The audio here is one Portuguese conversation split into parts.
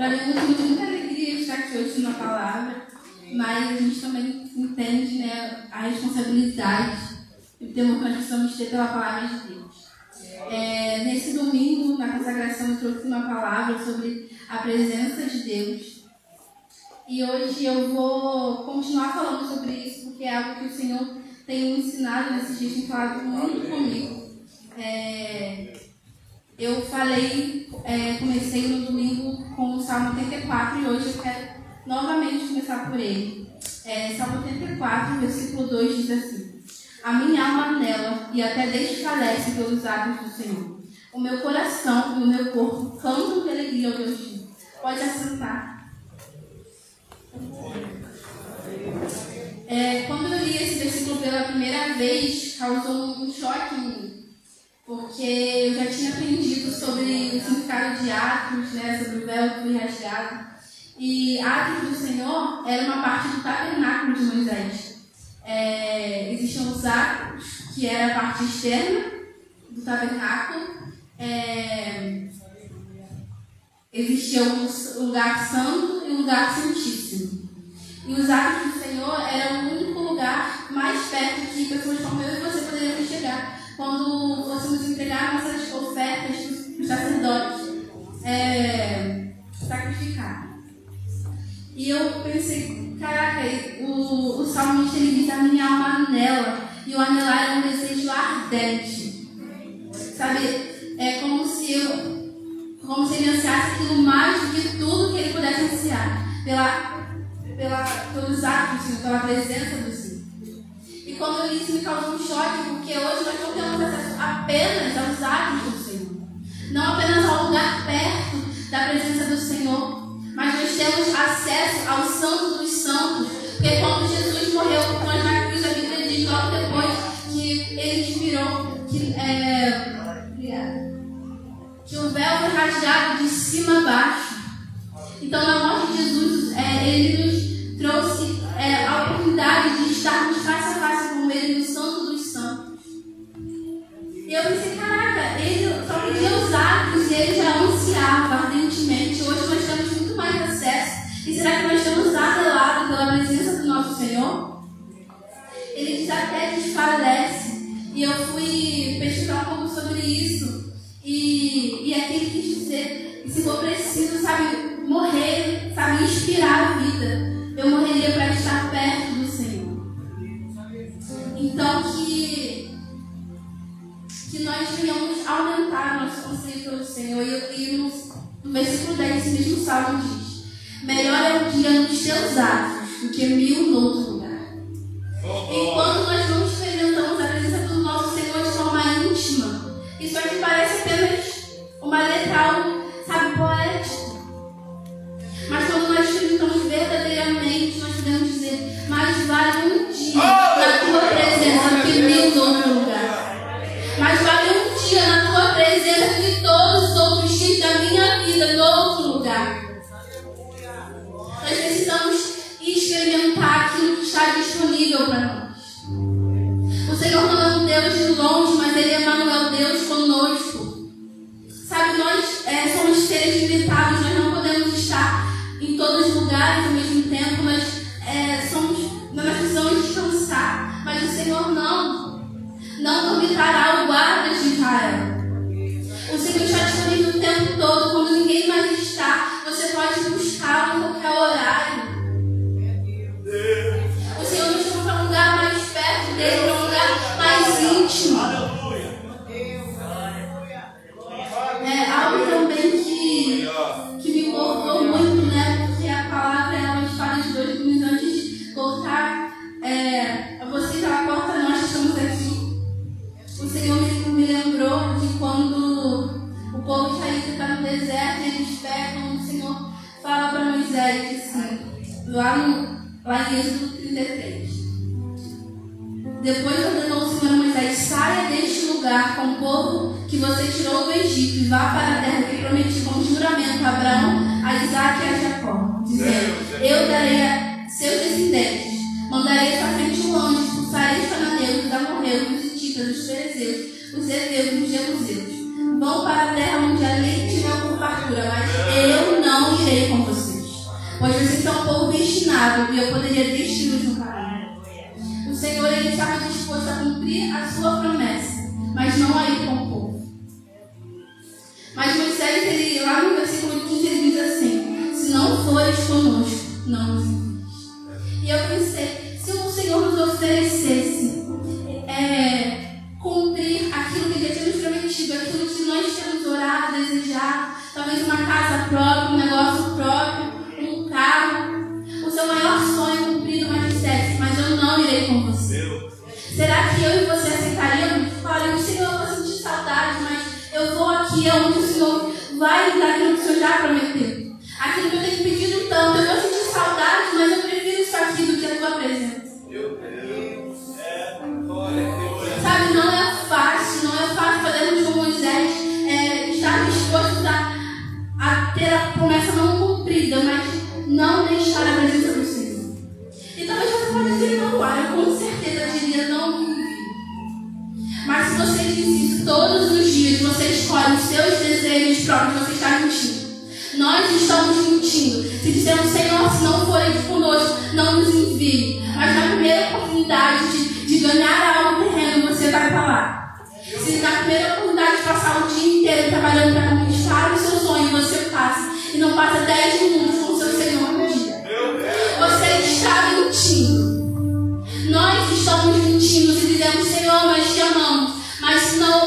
Para mim é um de muita alegria estar aqui hoje na palavra, mas a gente também entende né, a responsabilidade e o temor que nós precisamos ter pela palavra de Deus. É, nesse domingo, na consagração, eu trouxe uma palavra sobre a presença de Deus. E hoje eu vou continuar falando sobre isso, porque é algo que o Senhor tem me ensinado nesses dias, tem falado muito comigo. É, eu falei, é, comecei no domingo com o Salmo 84 e hoje eu quero novamente começar por ele. É, Salmo 84, versículo 2 diz assim: A minha alma anela e até desfalece pelos atos do Senhor. O meu coração e o meu corpo cantam de alegria ao Deus. Pode assentar. É, quando eu li esse versículo pela primeira vez, causou um choque em mim porque eu já tinha aprendido sobre o significado de atos, né, sobre o véu que foi rasgado. E atos do Senhor era uma parte do tabernáculo de Moisés. É, existiam os atos, que era a parte externa do tabernáculo. É, existia um lugar santo e um lugar santíssimo. E os atos do Senhor eram o único lugar mais perto que pessoas como eu e você poderiam chegar quando fôssemos entregar nossas ofertas para os sacerdotes é, sacrificar. E eu pensei, caraca, o, o salmista ele diz a minha alma anela, e o anelar é um desejo ardente. Sabe, é como se eu como se ele ansiasse aquilo mais do que tudo que ele pudesse ansiar, pela, pela, pelos atos, pela presença do quando isso me causou um choque, porque hoje nós não temos acesso apenas aos atos do Senhor. Não apenas ao lugar perto da presença do Senhor, mas nós temos acesso ao Santo dos Santos. Porque quando Jesus morreu nós na cruz, a Bíblia diz logo depois que ele inspirou que, é, que o véu foi rasgado de cima a baixo. Então, na morte de Jesus, é, ele nos trouxe é, a oportunidade de estarmos face eu pensei, caraca, ele só pedia os atos e ele já anunciava ardentemente. Hoje nós temos muito mais acesso. E será que nós estamos adelados pela presença do nosso Senhor? Ele diz até desfalece. E eu fui pesquisar um pouco sobre isso. E, e aqui ele quis dizer, se for preciso, sabe, morrer, Senhor. E, e no, no versículo 10, esse mesmo salmo diz: Melhor é o dia nos teus atos do que mil no outro lugar. Enquanto nós não experimentamos a presença do nosso Senhor de forma íntima, isso aqui parece apenas uma letra, sabe, poética. Mas quando nós experimentamos verdadeiramente, nós podemos dizer: mais vale um Dormitará o guarda de Israel. 17:5, lá, no, lá em Êxodo 33. Depois ordenou o Senhor Moisés: saia deste lugar com o povo que você tirou do Egito e vá para a terra que prometi com juramento a Abraão, a Isaac e a Jacó, dizendo: Eu darei a seus descendentes, mandarei para frente um anjo, expulsarei os cananeus, os amorreus, os hititas, os fariseus, os heveus os jebuseus. Vão para a terra onde a lei tiver por fartura, mas eu não irei com você. Hoje você está um pouco destinado, e eu poderia desistir no caminho. O Senhor ele estava disposto a cumprir a sua promessa, mas não a ir com o povo. Mas Moisés, ele, lá no versículo 15, ele diz assim: Se não fores conosco, não nos. E eu pensei: se o Senhor nos oferecesse é, cumprir aquilo que ele tinha nos prometido, aquilo que nós tínhamos orado, desejado, talvez uma casa própria, um negócio próprio, seu maior sonho cumprido, mais dissesse, mas eu não irei com você. Será que eu e você aceitariam? Olha, o eu vai sentir saudade, mas eu vou aqui, é onde o Senhor vai dar aquilo que o Senhor já prometeu. Aquilo que eu tenho nós estamos mentindo. Se dizemos, Senhor, se não forem conosco, não nos envie. Mas na primeira oportunidade de, de ganhar algo terreno, você vai falar. Se na primeira oportunidade de passar o dia inteiro trabalhando para conquistar o seu sonho, você passa. E não passa 10 minutos com o seu Senhor no dia. Você está mentindo. Nós estamos mentindo se dizemos, Senhor, mas te amamos. Mas se não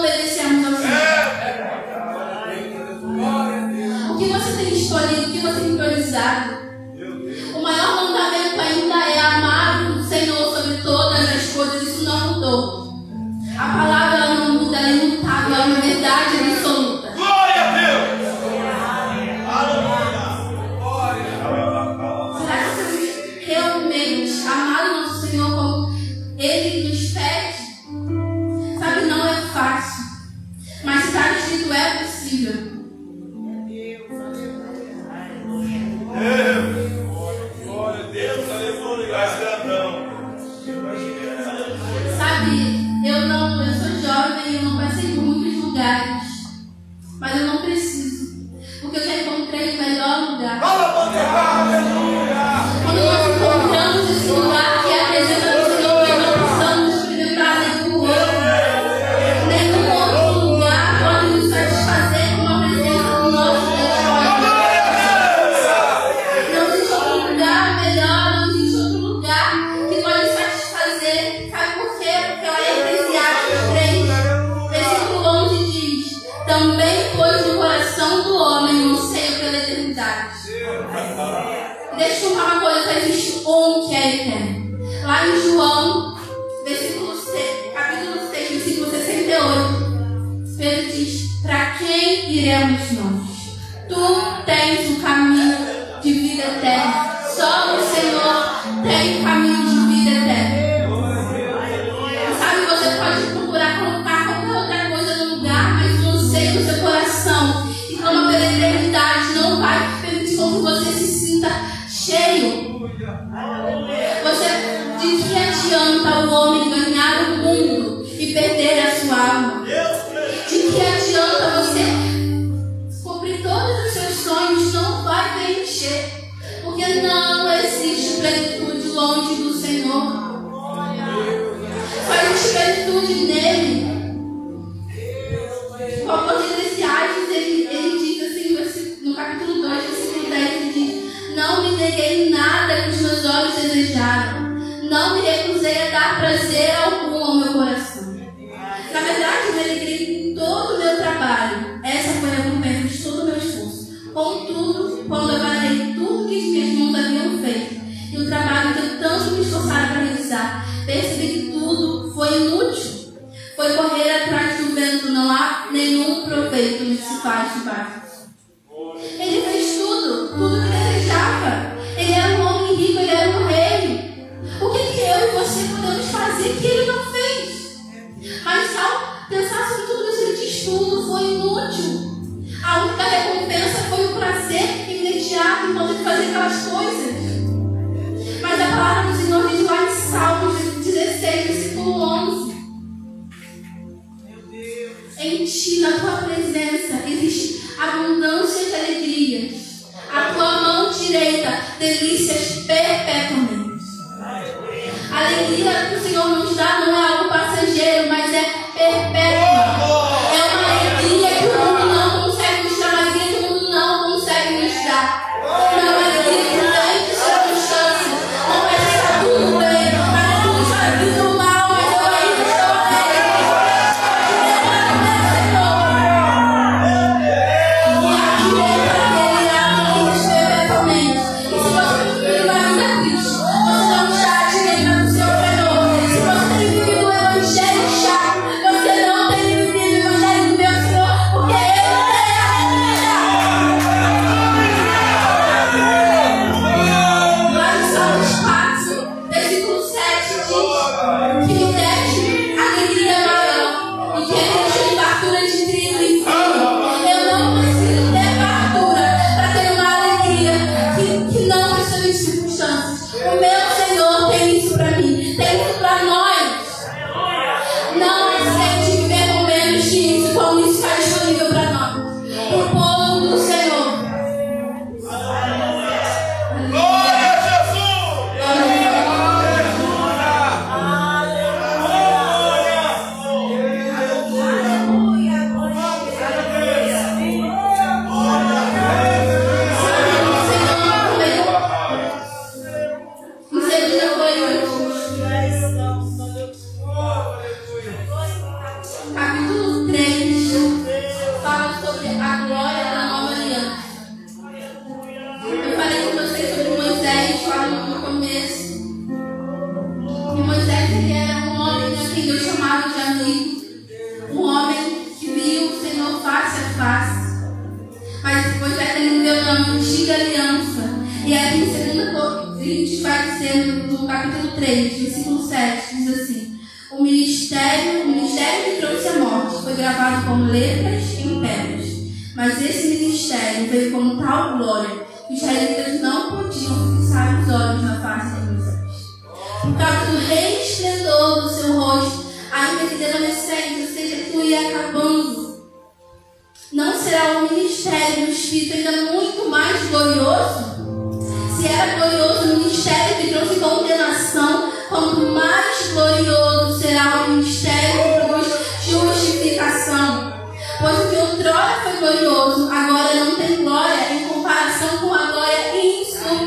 deixa eu contar uma coisa, existe um que é eterno. Lá em João, versículo 6, capítulo 6, versículo 68, Pedro diz, para quem iremos nós? Tu tens o um caminho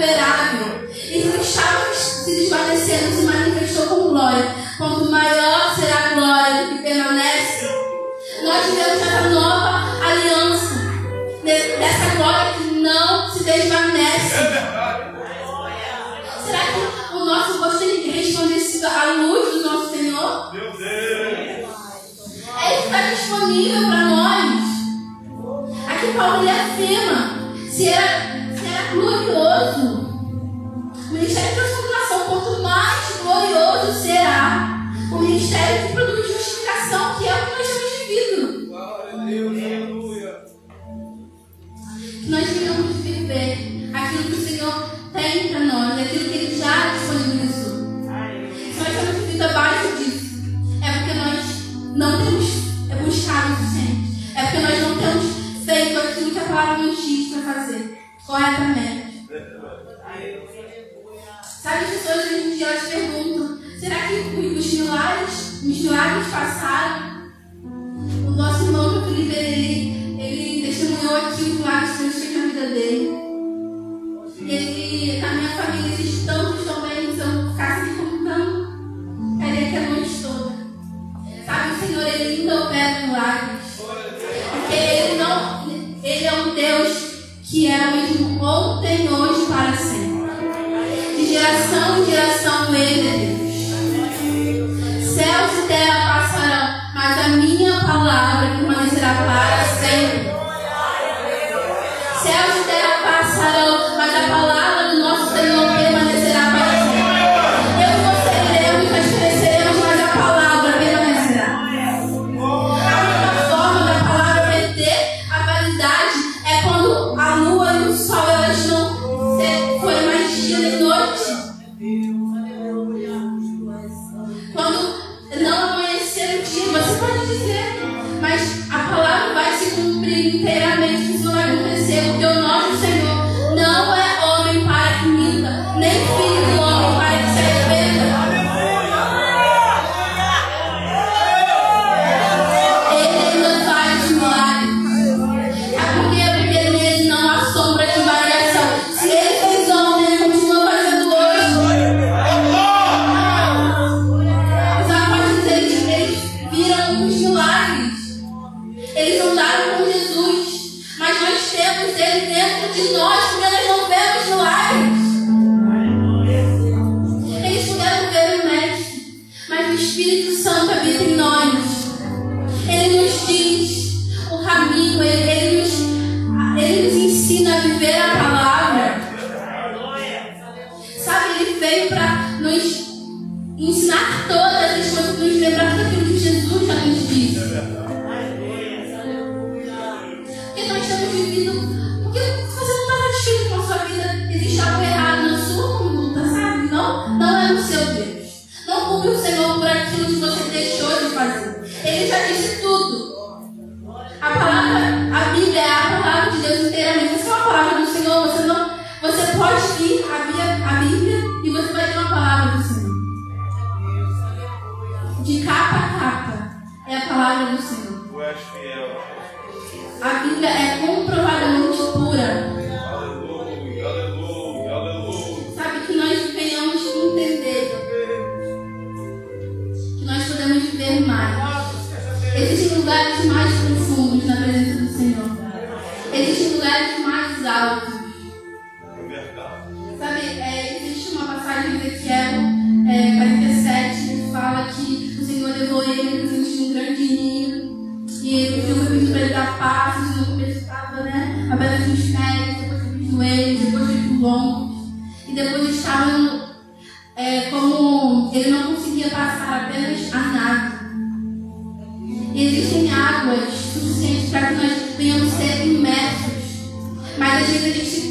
insuperável. E se estava se desvanecendo, se manifestou com glória. Quanto maior será a glória que permanece, nós vivemos essa nova aliança, de- dessa glória que não se desvanece. Será que o nosso rosto tem resplandecido à luz do nosso Senhor? Meu Deus. É isso que está disponível para nós. Aqui Paulo ele afirma: se era, era glorioso, o ministério de transformação, quanto mais glorioso será o ministério que produz justificação, que é o que nós temos vivido. Glória a Deus. Aleluia. que nós venhamos viver aquilo que o Senhor tem para nós, aquilo que Ele já disponibilizou. Se nós temos vivido abaixo disso, é porque nós não temos buscado corretamente. Sabe, as pessoas hoje em dia elas perguntam: será que os milagres, os milagres passaram? O nosso irmão meu Felipe, ele, ele testemunhou aqui os milagres que Deus fez na vida dele. Ele, na minha família, existe tantos também, se eu ficasse contando, ficaria aqui a noite toda. Sabe, o Senhor, ele ainda opera milagres. Porque ele não, ele é um Deus que é o mesmo ontem, hoje para sempre. De geração em geração ele é Deus. Céus e terra passarão, mas a minha palavra permanecerá para sempre. Céus e terra passarão, mas a palavra cumprir inteiramente, isso não vai acontecer, porque o nosso Senhor Ele já disse tudo. A palavra, a Bíblia é a palavra de Deus inteiramente. Se é uma palavra do Senhor, você não, você pode ir abrir a Bíblia e você vai ter uma palavra do Senhor. De capa a capa é a palavra do Senhor. A Bíblia é comprovadamente pura. Chao. relationship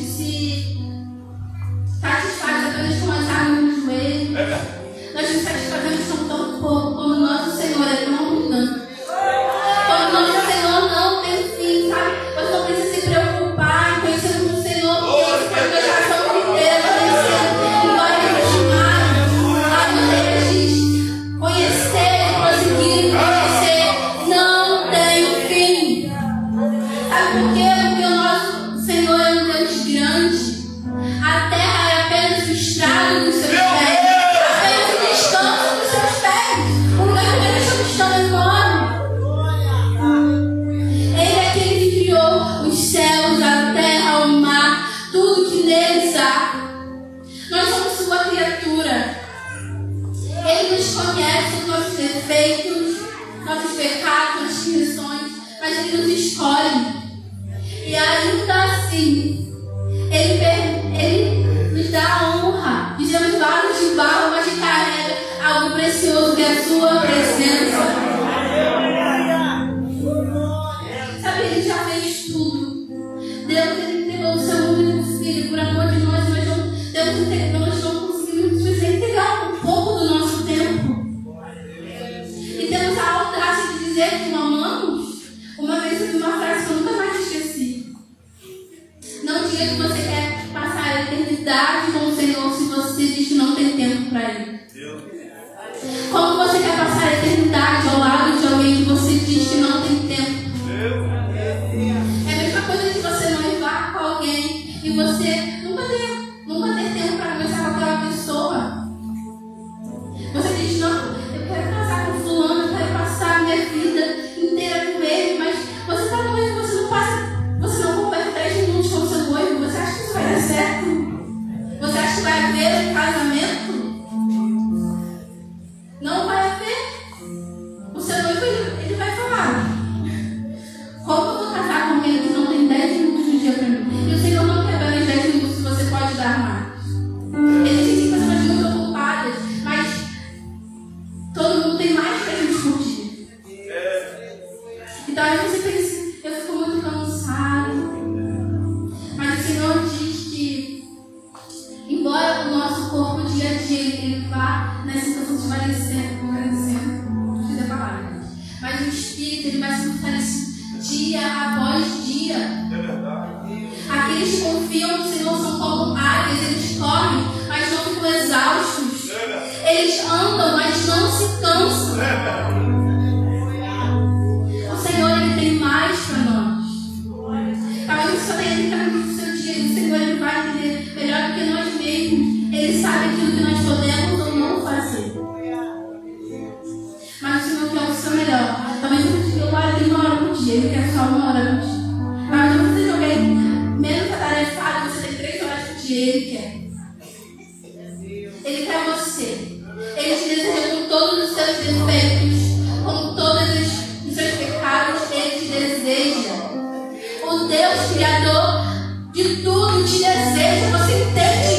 Criador de tudo, te deseja, você tem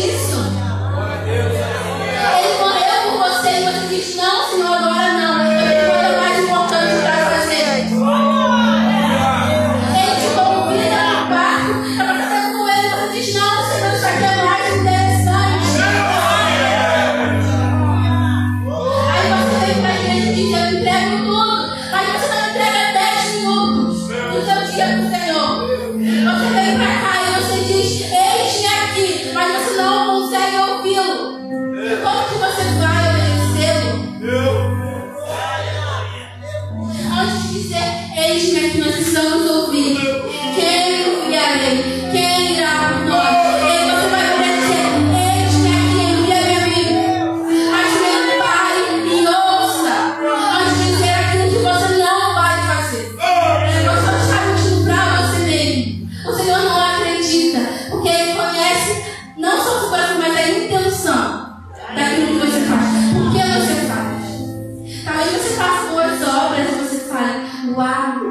Wow.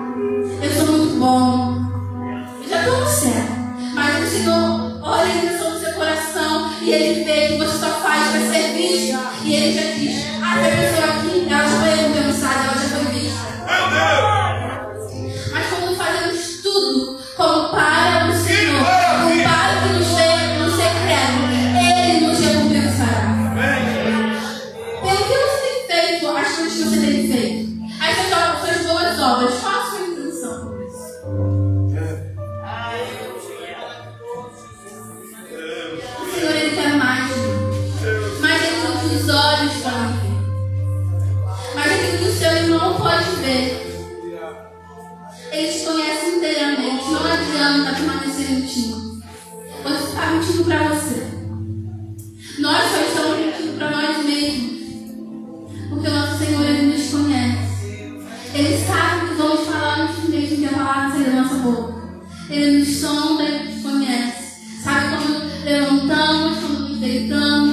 Quando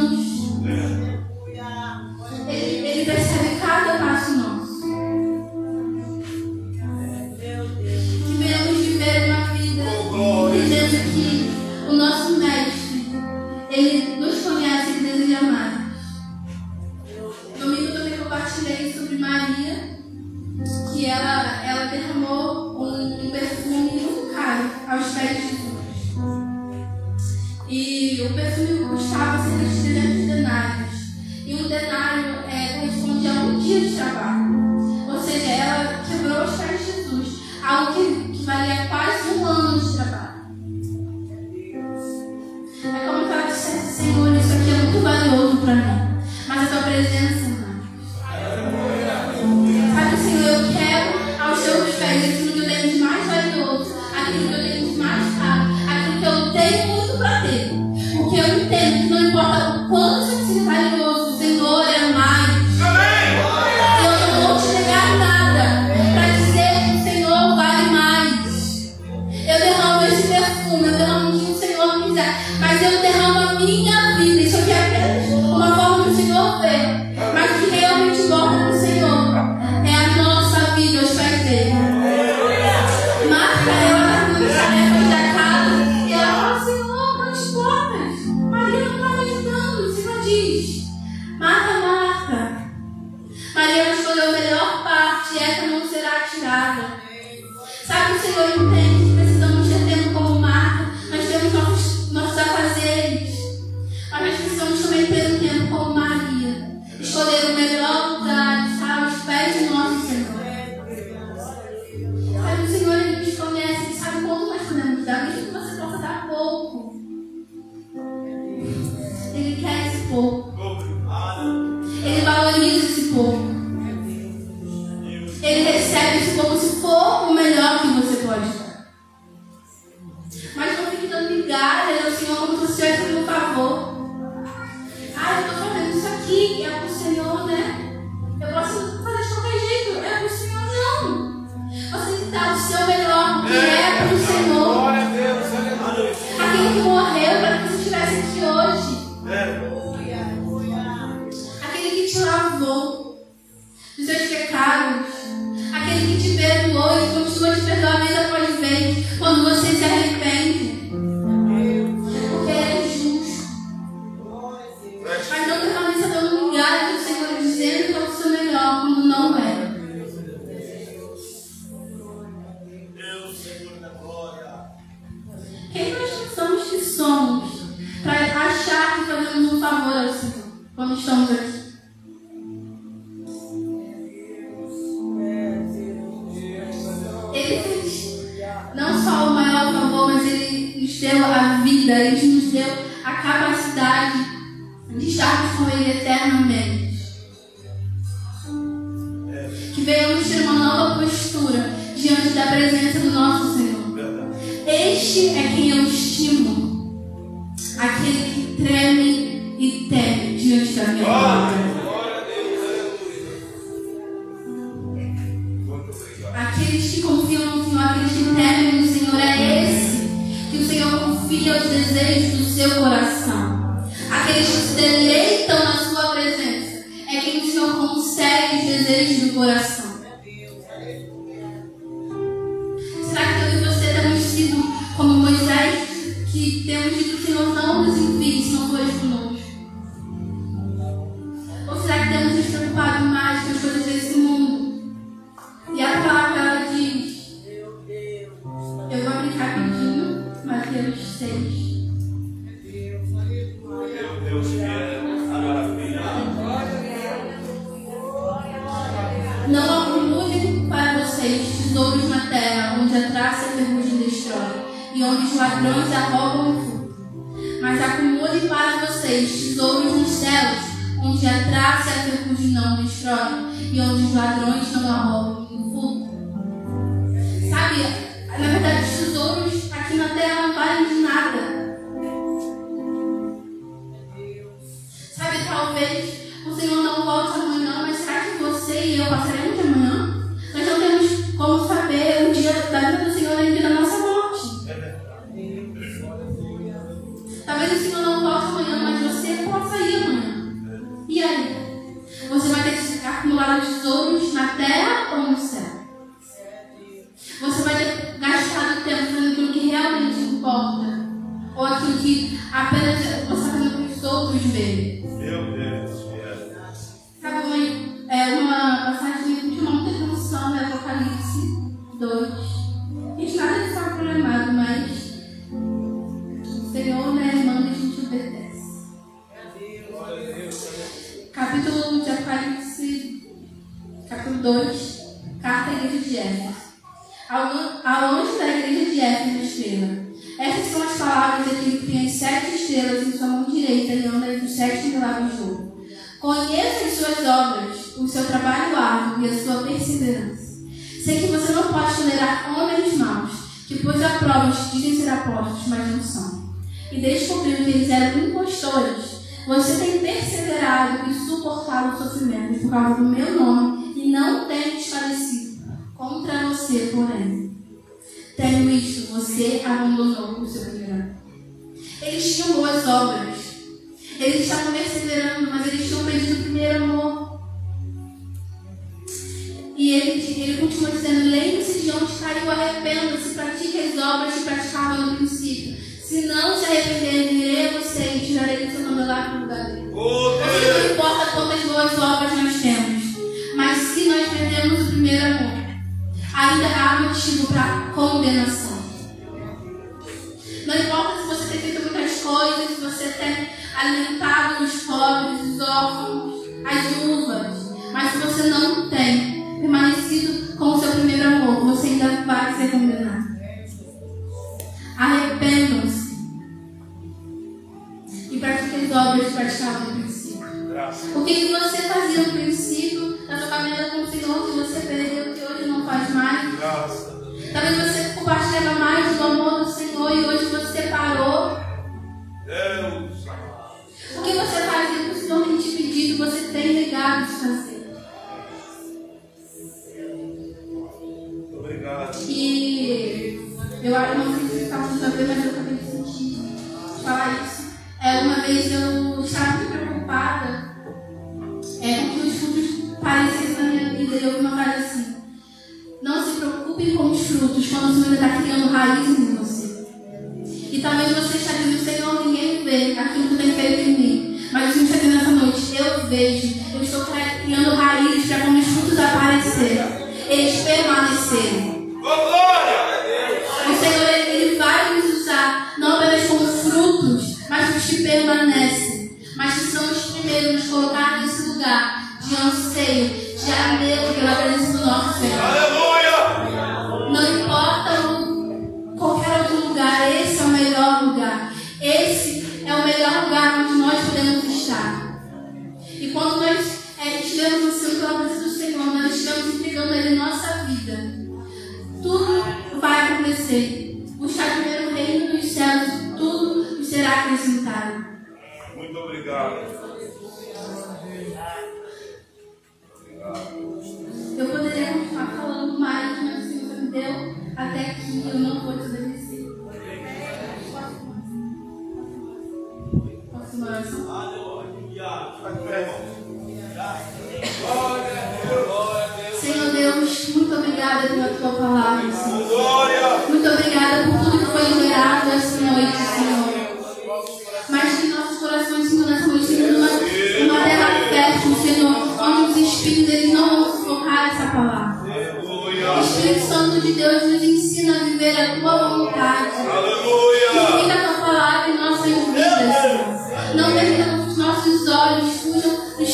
Tell me sabe, na verdade, tesouros aqui na terra não vale Conheço as suas obras, o seu trabalho árduo e a sua perseverança. Sei que você não pode tolerar homens maus, que pôs a prova que dizem ser apóstolos, mas não são. E descobriu que eles eram impostores. Você tem perseverado e suportado o sofrimento por causa do meu nome e não tem desfalecido. Contra você, porém. Tendo isto, você abandonou o seu primeiro. Eles tinham boas obras eles estavam perseverando, mas eles tinham perdido o primeiro amor. E ele, ele continua dizendo: Lembre-se de onde caiu, arrependa-se, pratique as obras que praticava no princípio. Se não se arrepender de eu você e tirarei seu nome lá para o lugar dele. não importa quantas boas obras nós temos, mas se nós perdemos o primeiro amor, ainda há motivo para condenação. Não importa se você tem feito muitas coisas, se você tem alimentava os pobres, os órfãos, as viúvas. Mas se você não tem permanecido com o seu primeiro amor, você ainda vai ser condenado. Arrependam-se e pratique as obras praticadas no princípio. O que, que você fazia no princípio na sua caminhada com o Senhor que você perdeu, que hoje não faz mais? Talvez você compartilhava mais do amor do Senhor e hoje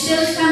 Deus está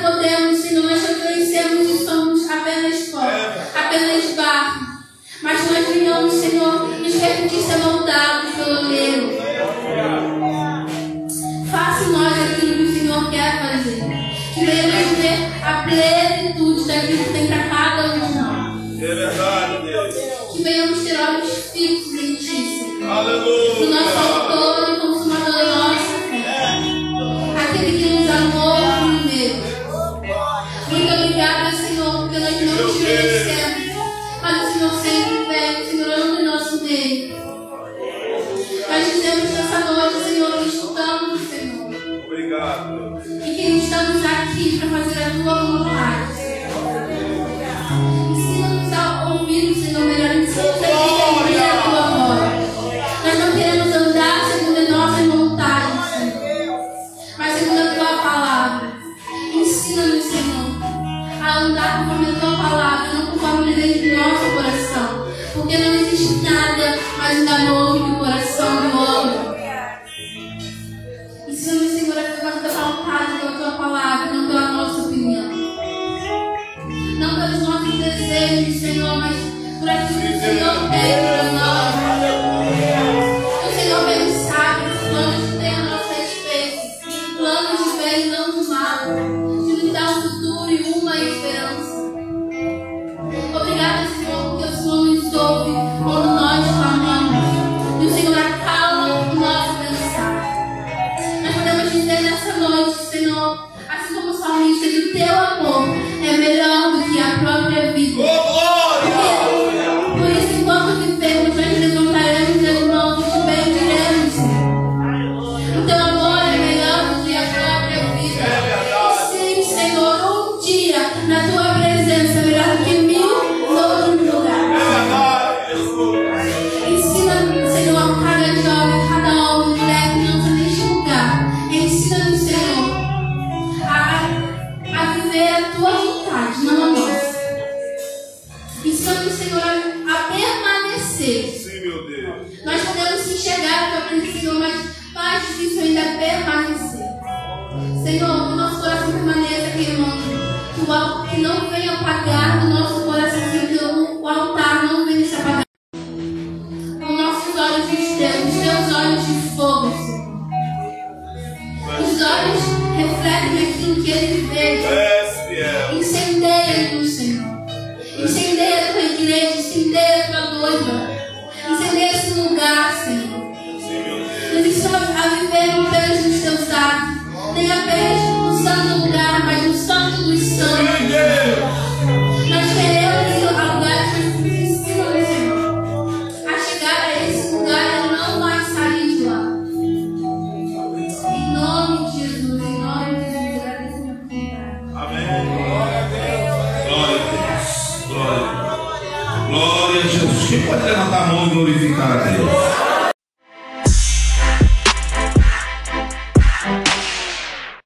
podemos, se nós reconhecemos que somos apenas pó, apenas barro. Mas nós venhamos, Senhor, nos permitir ser moldados pelo Deus. Faça nós aquilo que o Senhor quer fazer. Que venhamos ver a plenitude daquilo que tem para cada um de nós. É verdade, Deus. Que venhamos ter olhos fixos em Ti, Senhor. Aleluia. Nosso autor. Precisamos do Senhor a permanecer. Sim, meu Deus. Nós podemos enxergar na presença do Senhor, mas mais difícil ainda é permanecer. Senhor, que o nosso coração permaneça queimando. Que não venha apagar